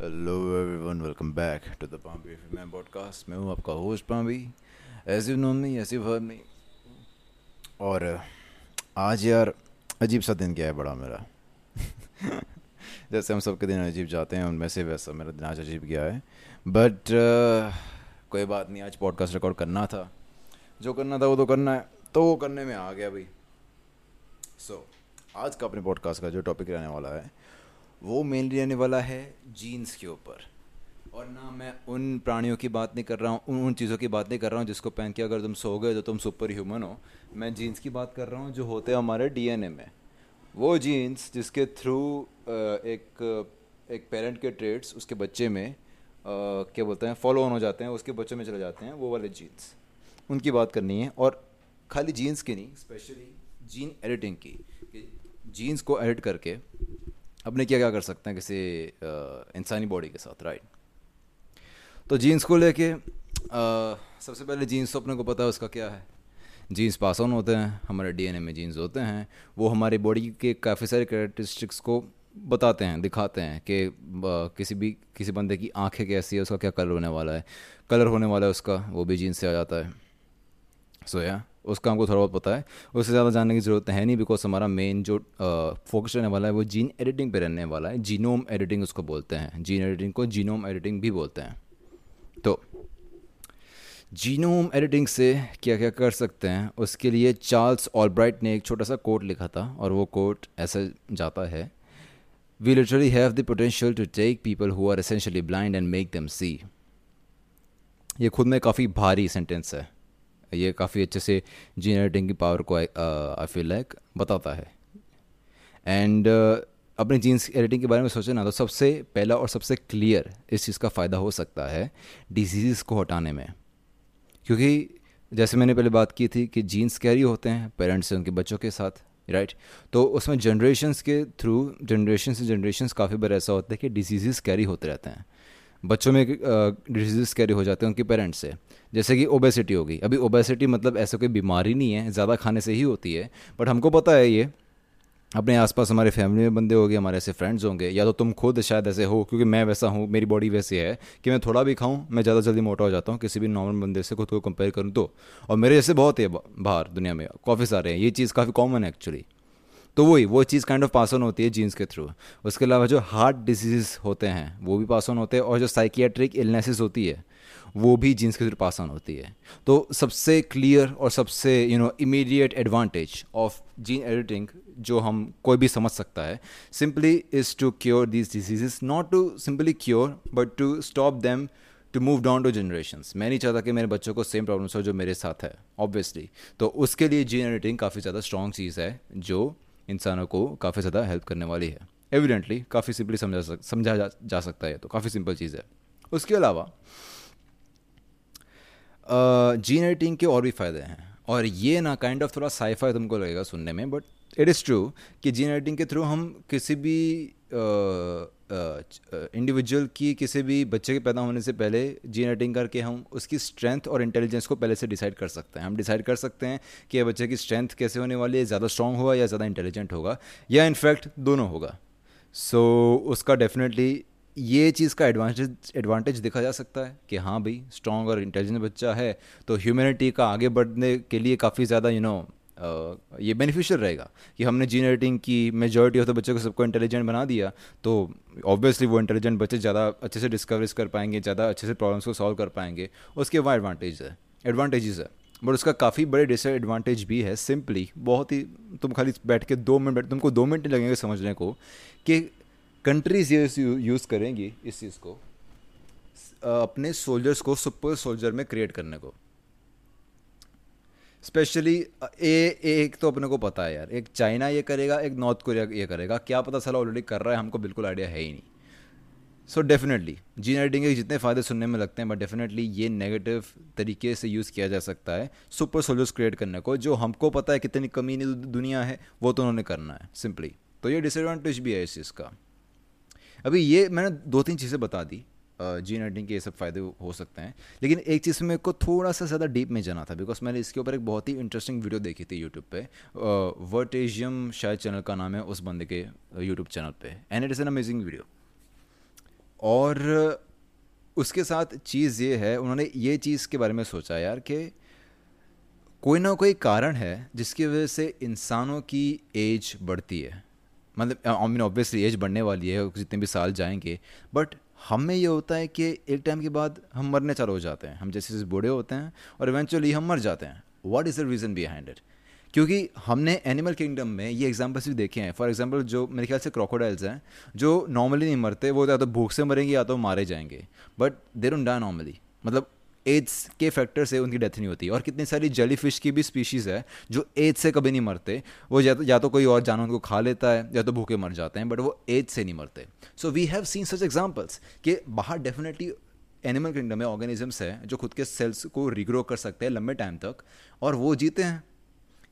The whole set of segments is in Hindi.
Hello everyone welcome back to the Pambi man podcast मैं हूँ आपका host Pambi as you know me as you heard me और आज यार अजीब सा दिन गया है बड़ा मेरा। जैसे हम सबके दिन अजीब जाते हैं उनमें से वैसा मेरा दिन आज अजीब गया है। बट uh, कोई बात नहीं आज पॉडकास्ट रिकॉर्ड करना था। जो करना था वो तो करना है तो वो करने में आ गया भाई। सो so, आज का अपने पॉडकास्ट का जो टॉपिक रहने वाला है वो मेनली रहने वाला है जीन्स के ऊपर। और ना मैं उन प्राणियों की बात नहीं कर रहा हूँ, उन उन चीज़ों की बात नहीं कर रहा हूँ जिसको पहन के अगर तुम सो गए तो तुम सुपर ह्यूमन हो। मैं जीन्स की बात कर रहा हूँ जो होते हैं हमारे डीएनए में। वो जीन्स जिसके थ्रू एक एक पेरेंट के ट्रेड्स उसके बच्चे में क्या बोलते हैं फॉलो ऑन हो जाते हैं, उसके बच्चों में चले जाते हैं, वो वाले जीन्स उनकी बात करनी है और खाली जीन्स की नहीं स्पेशली जीन एडिटिंग की जीन्स को एडिट करके अपने क्या क्या कर सकते हैं किसी इंसानी बॉडी के साथ राइट तो जीन्स को लेके सबसे पहले जीन्स तो अपने को पता है उसका क्या है। जीन्स पास ऑन होते हैं, हमारे डीएनए में जीन्स होते हैं, वो हमारी बॉडी के काफ़ी सारे करेक्टरिस्टिक्स को बताते हैं, दिखाते हैं कि किसी भी, किसी बंदे की आँखें कैसी है, उसका क्या कलर होने वाला है। कलर होने वाला है उसका, वो भी जीन्स से आ जाता है। सो या उसका हमको थोड़ा बहुत पता है। उससे ज़्यादा जानने की ज़रूरत है नहीं बिकॉज़ हमारा मेन जो फोकस रहने वाला है वो जीन एडिटिंग पे रहने वाला है। जीनोम एडिटिंग उसको बोलते हैं। जीन एडिटिंग को जीनोम एडिटिंग भी बोलते हैं। तो जीनोम एडिटिंग से क्या क्या कर सकते हैं? उसके लिए चार्ल्स ऑलब्राइट ने एक छोटा सा कोट लिखा था और वो कोट ऐसे जाता है। We literally have the potential to take people who are essentially blind and make them see ये खुद में काफ़ी भारी सेंटेंस है। ये काफ़ी अच्छे से जीन एडिटिंग की पावर को आई फील लाइक बताता है। एंड अपने जीन्स एडिटिंग के बारे में सोचे ना तो सबसे पहला और सबसे क्लियर इस चीज़ का फ़ायदा हो सकता है डिज़ीज़ को हटाने में। क्योंकि जैसे मैंने पहले बात की थी कि जीन्स कैरी होते हैं पेरेंट्स से, उनके बच्चों के साथ राइट तो उसमें जनरेशन्स के थ्रू जनरेशन से जनरेशन काफ़ी बार ऐसा होता है कि डिज़ीज़ कैरी होते रहते हैं। बच्चों में डिज़ीज़ कैरी हो जाते हैं उनके पेरेंट्स से। जैसे कि ओबेसिटी होगी अभी ओबेसिटी मतलब ऐसा कोई बीमारी नहीं है, ज़्यादा खाने से ही होती है। बट हमको पता है ये, अपने आसपास हमारे फैमिली में बंदे होंगे, हमारे ऐसे फ्रेंड्स होंगे, या तो तुम खुद शायद ऐसे हो, क्योंकि मैं वैसा हूँ, मेरी बॉडी वैसी है, कि मैं थोड़ा भी खाऊं, मैं ज़्यादा जल्दी मोटा हो जाता हूँ, किसी भी नॉर्मल बंदे से खुद को कंपेयर करूँ तो। और मेरे जैसे बहुत है बाहर दुनिया में काफ़ी सारे हैं, ये चीज़ काफ़ी कॉमन है एक्चुअली तो वही, वो वो चीज़ काइंड ऑफ़ पास ऑन होती है जीन्स के थ्रू उसके अलावा जो हार्ट डिज़ीज़ होते हैं, वो भी पास ऑन होते हैं और जो साइकियाट्रिक इलनेसिस होती है, वो भी जीन्स के थ्रू पास ऑन होती है। तो सबसे क्लियर और सबसे you know immediate advantage of gene editing जो हम कोई भी समझ सकता है simply is to cure these diseases not to simply cure but to stop them to move down to generation मैं नहीं चाहता कि मेरे बच्चों को सेम प्रॉब्लम्स हो जो मेरे साथ है ऑब्वियसली तो उसके लिए जीन एडिटिंग काफ़ी ज़्यादा स्ट्रॉन्ग चीज़ है, जो इंसानों को काफ़ी ज़्यादा हेल्प करने वाली है। एविडेंटली काफ़ी सिंपली समझा सक समझा जा, जा सकता है तो। काफ़ी सिंपल चीज़ है। उसके अलावा जीन एडिटिंग के और भी फ़ायदे हैं। और ये ना काइंड ऑफ़ थोड़ा साइफाई तुमको लगेगा सुनने में बट इट इज़ ट्रू कि जीन एडिटिंग के थ्रू हम किसी भी इंडिविजुअल की किसी भी बच्चे के पैदा होने से पहले जीन एडिटिंग करके हम उसकी स्ट्रेंथ और इंटेलिजेंस को पहले से डिसाइड कर सकते हैं। हम डिसाइड कर सकते हैं कि बच्चे की स्ट्रेंथ कैसे होने वाली है ज़्यादा स्ट्रॉन्ग होगा या ज़्यादा इंटेलिजेंट होगा या इनफैक्ट दोनों होगा। सो so, उसका डेफिनेटली ये चीज़ का एडवांटेज एडवांटेज देखा जा सकता है कि हाँ भाई स्ट्रॉन्ग और इंटेलिजेंट बच्चा है तो ह्यूमैनिटी का आगे बढ़ने के लिए काफ़ी ज़्यादा यू नो ये बेनिफिशियल रहेगा कि हमने जीन एडिटिंग की मेजोरिटी ऑफ़ द बच्चों को सबको इंटेलिजेंट बना दिया तो ऑब्वियसली वो इंटेलिजेंट बच्चे ज़्यादा अच्छे से डिस्कवरीज कर पाएँगे, ज़्यादा अच्छे से प्रॉब्लम्स को सॉल्व कर पाएँगे। उसके वहाँ एडवांटेज है। एडवांटेजेस है। बट उसका काफ़ी बड़े डिसएडवांटेज भी है सिंपली बहुत ही, तुम खाली बैठ के दो मिनट, तुमको दो मिनट लगेंगे समझने को कि कंट्रीज़ ये यूज़ करेंगी इस चीज़ को अपने सोल्जर्स को सुपर सोल्जर में क्रिएट करने को। स्पेशली ए एक तो अपने को पता है यार। एक चाइना ये करेगा, एक नॉर्थ कोरिया ये करेगा। क्या पता साला ऑलरेडी कर रहा है, हमको बिल्कुल आइडिया है ही नहीं। सो डेफिनेटली जीन एडिटिंग के जितने फ़ायदे सुनने में लगते हैं बट डेफिनेटली ये नेगेटिव तरीके से यूज़ किया जा सकता है सुपर सोल्जर्स क्रिएट करने को, जो हमको पता है कितनी कमी दुनिया है, वो तो उन्होंने करना है सिंपली तो ये डिसएडवांटेज भी है इस चीज़ का। अभी ये मैंने दो तीन चीज़ें बता दी। जीन एडिटिंग के ये सब फ़ायदे हो सकते हैं। लेकिन एक चीज़ में को थोड़ा सा ज़्यादा डीप में जाना था बिकॉज़ मैंने इसके ऊपर एक बहुत ही इंटरेस्टिंग वीडियो देखी थी यूट्यूब पे। वर्टेजियम शायद चैनल का नाम है उस बंदे के यूट्यूब चैनल पे। And it is an amazing video और उसके साथ चीज़ ये है, उन्होंने ये चीज़ के बारे में सोचा यार कि कोई ना कोई कारण है जिसकी वजह से इंसानों की एज बढ़ती है। मतलब आई मीन ऑब्वियसली एज बढ़ने वाली है, जितने भी साल जाएँगे बट हमें ये होता है कि एक टाइम के बाद हम मरने चालू हो जाते हैं। हम जैसे जैसे बूढ़े होते हैं और इवेंचुअली हम मर जाते हैं। What is the reason behind it क्योंकि हमने एनिमल किंगडम में ये एग्जाम्पल्स भी देखे हैं। फॉर एग्ज़ाम्पल जो मेरे ख्याल से क्रोकोडाइल्स हैं, जो नॉर्मली नहीं मरते, वो या तो भूख से मरेंगे या तो मारे जाएँगे। बट दे डोंट डा नॉर्मली मतलब एड्स के फैक्टर से उनकी डेथ नहीं होती। और कितनी सारी जेली फ़िश की भी स्पीशीज़ है, जो एड्स से कभी नहीं मरते। वो या तो या तो कोई और जानवर उनको खा लेता है, या तो भूखे मर जाते हैं बट वो एड्स से नहीं मरते। So we have seen such examples कि बाहर डेफिनेटली एनिमल किंगडम में ऑर्गेनिजम्स हैं, जो खुद के सेल्स को रिग्रो कर सकते हैं लंबे टाइम तक, और वो जीते हैं।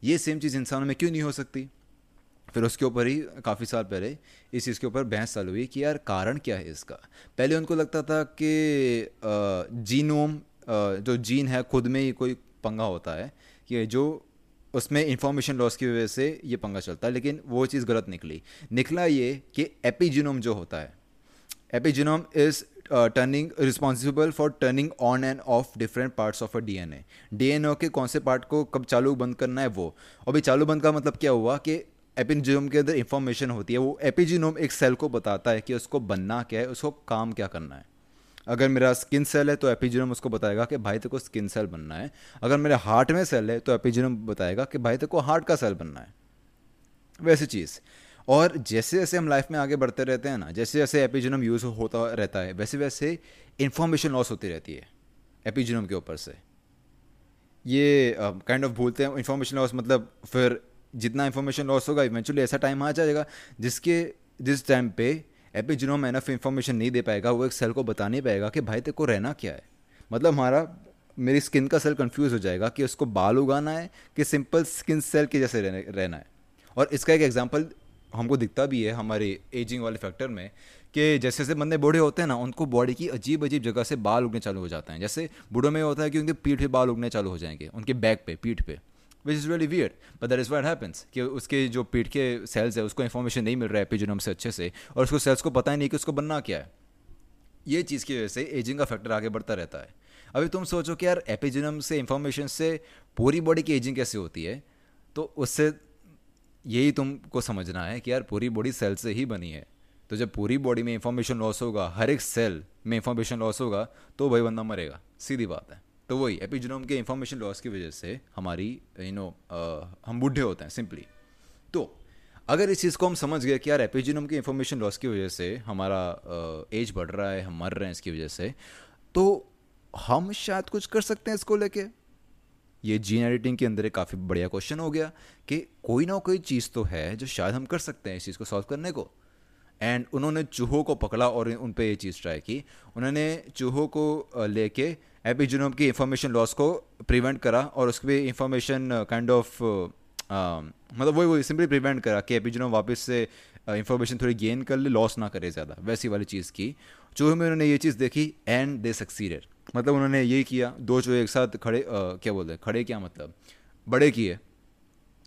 ये सेम चीज़ इंसानों में क्यों नहीं हो सकती? फिर उसके ऊपर ही काफ़ी साल पहले इस चीज़ के ऊपर बहस चालू हुई कि यार कारण क्या है इसका? पहले उनको लगता था कि जीनोम जो जीन है, खुद में ही कोई पंगा होता है कि जो उसमें इंफॉर्मेशन लॉस की वजह से ये पंगा चलता है, लेकिन वो चीज़ गलत निकली। निकला ये कि एपीजीनोम जो होता है epigenome is turning responsible for turning on and off different parts of a D N A D N A के कौन से पार्ट को कब चालू बंद करना है वो? और भाई चालू बंद का मतलब क्या हुआ कि एपिजीनोम के अंदर इंफॉर्मेशन होती है, वो एपिजिनोम एक सेल को बताता है कि उसको बनना क्या है, उसको काम क्या करना है। अगर मेरा स्किन सेल है तो एपिजिनम उसको बताएगा कि भाई तेको स्किन सेल बनना है। अगर मेरे हार्ट में सेल है तो एपिजिनम बताएगा कि भाई तेको हार्ट का सेल बनना है। वैसी चीज़। और जैसे जैसे हम लाइफ में आगे बढ़ते रहते हैं ना, जैसे जैसे एपिजिनम यूज़ होता रहता है, वैसे वैसे इन्फॉर्मेशन लॉस होती रहती है एपिजिनम के ऊपर से। ये काइंड ऑफ़ भूलते हैं इन्फॉर्मेशन लॉस मतलब फिर जितना इन्फॉर्मेशन लॉस होगा इवेंचुअली ऐसा टाइम आ जाएगा जिसके, जिस टाइम पे एपिजीनोम एनफ इन्फॉर्मेशन नहीं दे पाएगा, वो एक सेल को बता नहीं पाएगा कि भाई तेरे को रहना क्या है। मतलब हमारा, मेरी स्किन का सेल कंफ्यूज हो जाएगा कि उसको बाल उगाना है कि सिंपल स्किन सेल के जैसे रहना है। और इसका एक एग्ज़ाम्पल हमको दिखता भी है हमारे एजिंग वाले फैक्टर में कि जैसे जैसे बंदे बूढ़े होते हैं ना, उनको बॉडी की अजीब अजीब जगह से बाल उगने चालू हो जाते हैं। जैसे बूढ़ों में होता है कि उनके पीठ पे बाल उगने चालू हो जाएँगे, उनके बैक पे, पीठ पे। Which is really weird but that is what happens कि उसके जो पीठ के सेल्स है, उसको इन्फॉर्मेशन नहीं मिल रहा है एपिजोनम से अच्छे से, और उसको सेल्स को पता ही नहीं कि उसको बनना क्या है। ये चीज़ की वजह से एजिंग का फैक्टर आगे बढ़ता रहता है। अभी तुम सोचो कि यार एपिजोनम से इन्फॉर्मेशन से पूरी बॉडी की एजिंग कैसे होती है? तो उससे यही तुमको समझना है कि यार पूरी बॉडी सेल से ही बनी है। तो जब पूरी बॉडी में इंफॉर्मेशन लॉस होगा, हर एक सेल में इंफॉर्मेशन लॉस होगा तो भाई बंदा मरेगा। सीधी बात है। तो वही एपिजीनोम के इंफॉर्मेशन लॉस की वजह से हमारी यू नो हम बूढ़े होते हैं सिंपली तो अगर इस चीज़ को हम समझ गए कि यार एपिजिनोम के इंफॉर्मेशन लॉस की वजह से हमारा एज बढ़ रहा है, हम मर रहे हैं इसकी वजह से तो हम शायद कुछ कर सकते हैं इसको लेके। ये जीन एडिटिंग के अंदर एक काफ़ी बढ़िया क्वेश्चन हो गया कि कोई ना कोई चीज़ तो है जो शायद हम कर सकते हैं इस चीज़ को सॉल्व करने को। एंड उन्होंने चूहों को पकड़ा और उन पर ये चीज़ ट्राई की। उन्होंने चूहों को लेके एपिजीनोम की इंफॉर्मेशन लॉस को प्रिवेंट करा और उसके भी इंफॉर्मेशन काइंड ऑफ़ मतलब वही वही सिंपली प्रिवेंट करा कि एपी एपिजीनोम वापस से इंफॉर्मेशन uh, थोड़ी गेन कर ले लॉस ना करे ज़्यादा। वैसी वाली चीज़ की चूहे में उन्होंने ये चीज़ देखी एंड दे सक्सीडेड मतलब उन्होंने ये किया दो चूहे एक साथ खड़े uh, क्या बोलते हैं खड़े क्या मतलब? बड़े किए।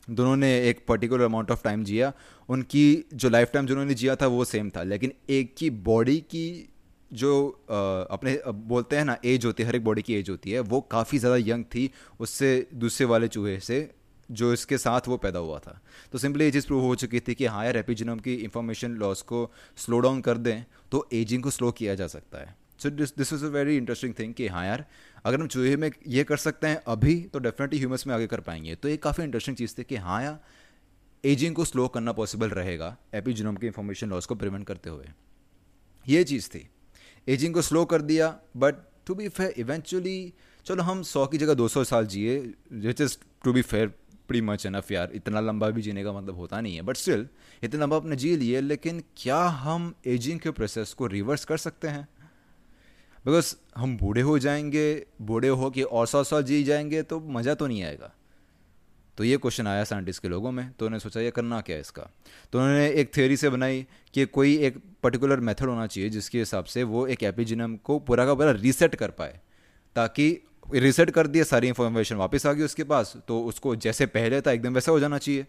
दोनों ने एक पर्टिकुलर अमाउंट ऑफ़ टाइम जिया। उनकी जो लाइफ टाइम जिन्होंने जिया था वो सेम था। लेकिन एक की बॉडी की जो आ, अपने बोलते हैं ना एज होती है हर एक बॉडी की एज होती है वो काफ़ी ज़्यादा यंग थी उससे दूसरे वाले चूहे से जो इसके साथ वो पैदा हुआ था। तो सिंपली ये चीज़ प्रूव हो चुकी थी कि हाँ यार एपिजिनम की इंफॉर्मेशन लॉस को स्लो डाउन कर दें तो एजिंग को स्लो किया जा सकता है। So this this is a very interesting thing कि हाँ यार अगर हम चूहे में ये कर सकते हैं अभी तो डेफिनेटली ह्यूमंस में आगे कर पाएँगे। तो ये काफ़ी इंटरेस्टिंग चीज़ थी कि हाँ यार एजिंग को स्लो करना पॉसिबल रहेगा एपिजिनोम की इंफॉर्मेशन लॉस को प्रिवेंट करते हुए। ये चीज़ थी। एजिंग को स्लो कर दिया but to be fair eventually चलो हम सौ की जगह दो सौ साल जिए which is to be fair pretty much enough यार। इतना लंबा भी जीने का मतलब होता नहीं है बट स्टिल इतना लंबा अपने जी लिए, लेकिन क्या हम एजिंग के प्रोसेस को रिवर्स कर सकते हैं? बिकॉज़ हम बूढ़े हो जाएँगे, बूढ़े हो के और सौ साल जी जाएँगे तो मज़ा तो नहीं आएगा। तो ये क्वेश्चन आया साइंटिस्ट के लोगों में तो उन्होंने सोचा ये करना क्या है इसका? तो उन्होंने एक थ्योरी से बनाई कि कोई एक पर्टिकुलर मेथड होना चाहिए जिसके हिसाब से वो एक एपिजिनम को पूरा का पूरा रीसेट कर पाए, ताकि रीसेट कर दिए, सारी इन्फॉर्मेशन वापस आ गई उसके पास तो उसको जैसे पहले था, एकदम वैसा हो जाना चाहिए।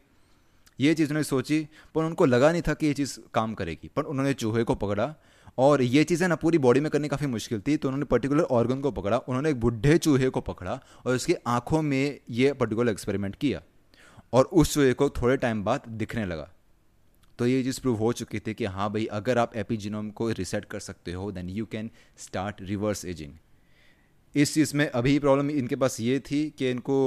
ये चीज़ उन्होंने सोची, पर उनको लगा नहीं था कि ये चीज़ काम करेगी, पर उन्होंने चूहे को पकड़ा और ये चीज़ें ना पूरी बॉडी में करनी काफ़ी मुश्किल थी तो उन्होंने पर्टिकुलर ऑर्गन को पकड़ा, उन्होंने एक बुढ़े चूहे को पकड़ा और उसकी आँखों में ये पर्टिकुलर एक्सपेरिमेंट किया और उस चूहे को थोड़े टाइम बाद दिखने लगा। तो ये चीज़ प्रूव हो चुकी थी कि हाँ भाई, अगर आप एपिजिनोम को रिसेट कर सकते हो then you can start reverse ageing इस चीज़ में अभी प्रॉब्लम इनके पास ये थी कि इनको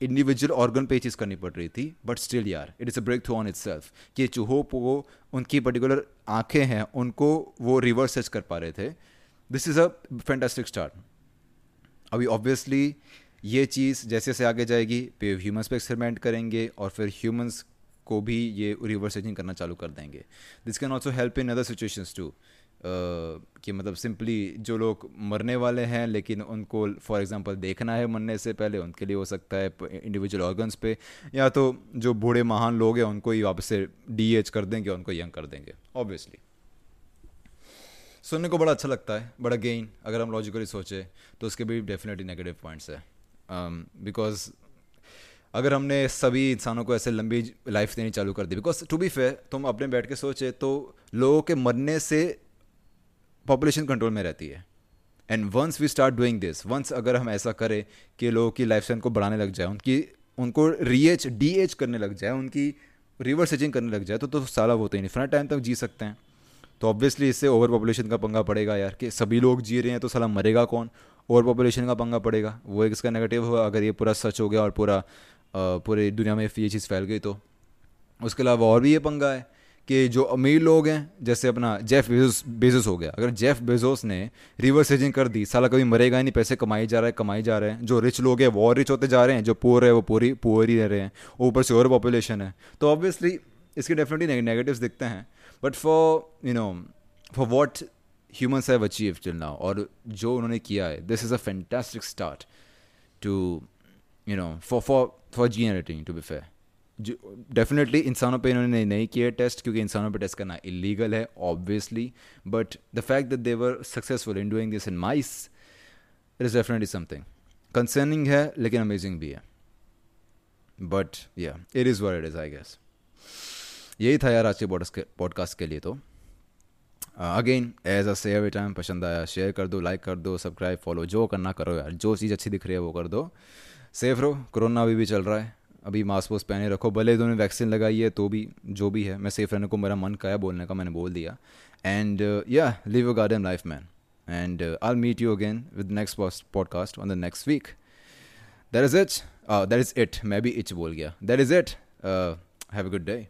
इंडिविजुअल ऑर्गन पे चीज़ करनी पड़ रही थी बट स्टिल यार it is a breakthrough on itself कि चूहों को उनकी पर्टिकुलर आँखें हैं, उनको वो रिवर्स सर्च कर पा रहे थे। This is a fantastic start अभी ऑब्वियसली ये चीज़ जैसे जैसे आगे जाएगी, पे ह्यूमंस पे एक्सपेरिमेंट करेंगे और फिर ह्यूमंस को भी ये रिवर्स एजिंग करना चालू कर देंगे। This can also help in other situations too कि मतलब सिंपली जो लोग मरने वाले हैं लेकिन उनको फॉर एग्जांपल देखना है मरने से पहले उनके लिए हो सकता है इंडिविजुअल ऑर्गन्स पे या तो जो बूढ़े महान लोग हैं उनको ही वापस से डी एच कर देंगे उनको यंग कर देंगे ऑब्वियसली सुनने को बड़ा अच्छा लगता है बड़ा गेन अगर हम लॉजिकली सोचें तो उसके भी डेफिनेटली नेगेटिव पॉइंट्स है. बिकॉज़ um, अगर हमने सभी इंसानों को ऐसे लंबी लाइफ देनी चालू कर दी बिकॉज़ टू बी फेयर तुम अपने बैठ के सोचे तो लोगों के मरने से पॉपुलेशन कंट्रोल में रहती है। And once we start doing this once अगर हम ऐसा करें कि लोगों की लाइफ स्टाइल को बढ़ाने लग जाए, उनकी, उनको री एच डी एच करने लग जाए, उनकी रिवर्स एजिंग करने लग जाए तो तो साला तो इन्फिनेट टाइम तक जी सकते हैं। तो ऑब्वियसली इससे ओवर पॉपुलेशन का पंगा पड़ेगा यार कि सभी लोग जी रहे हैं तो साला मरेगा कौन? ओवर पॉपुलेशन का पंगा पड़ेगा। वो एक इसका नेगेटिव हुआ, अगर ये पूरा सच हो गया और पूरा पूरी दुनिया में ये चीज़ फैल गई तो। उसके अलावा और भी ये पंगा है। कि जो अमीर लोग हैं, जैसे अपना जेफ बेजोस बेजोस हो गया। अगर जेफ बेजोस ने रिवर्स एजिंग कर दी, साला कभी मरेगा ही नहीं, पैसे कमाई जा रहा है कमाई जा रहे हैं। जो रिच लोग हैं, वो और रिच होते जा रहे हैं, जो पुअर है, वो पूरी पुअर ही रह रहे हैं। ऊपर से और पॉपुलेशन है। तो ऑब्वियसली इसके डेफिनेटली नेगेटिव्स दिखते हैं। But for you know for what humans have achieve till now और जो उन्होंने किया है this is a fantastic start to you know for for for gene editing to be fair definitely इंसानों पे इन्होंने नहीं किया टेस्ट क्योंकि इंसानों पे टेस्ट करना इलीगल है obviously but the fact that they were successful in doing this in mice it is definitely something concerning है, लेकिन अमेजिंग भी है. But yeah it is were it is I guess यही था यार आज के पॉडकास्ट के लिए तो. अगेन एज अ से एवरी टाइम पसंद आया शेयर कर दो लाइक कर दो सब्सक्राइब फॉलो जो करना करो यार. जो चीज़ अच्छी दिख रही है, वो कर दो. सेफ़ रहो. कोरोना अभी भी चल रहा है. अभी मास्क वास्क पहने रखो, भले दोनों वैक्सीन लगाई है तो भी, जो भी है, मैं सेफ़ रहने को मेरा मन का है बोलने का, मैंने बोल दिया। And yeah live a garden life man and I meet you again with next podcast on the next week that is it that is it मैं भी इच बोल गया। That is it have a good day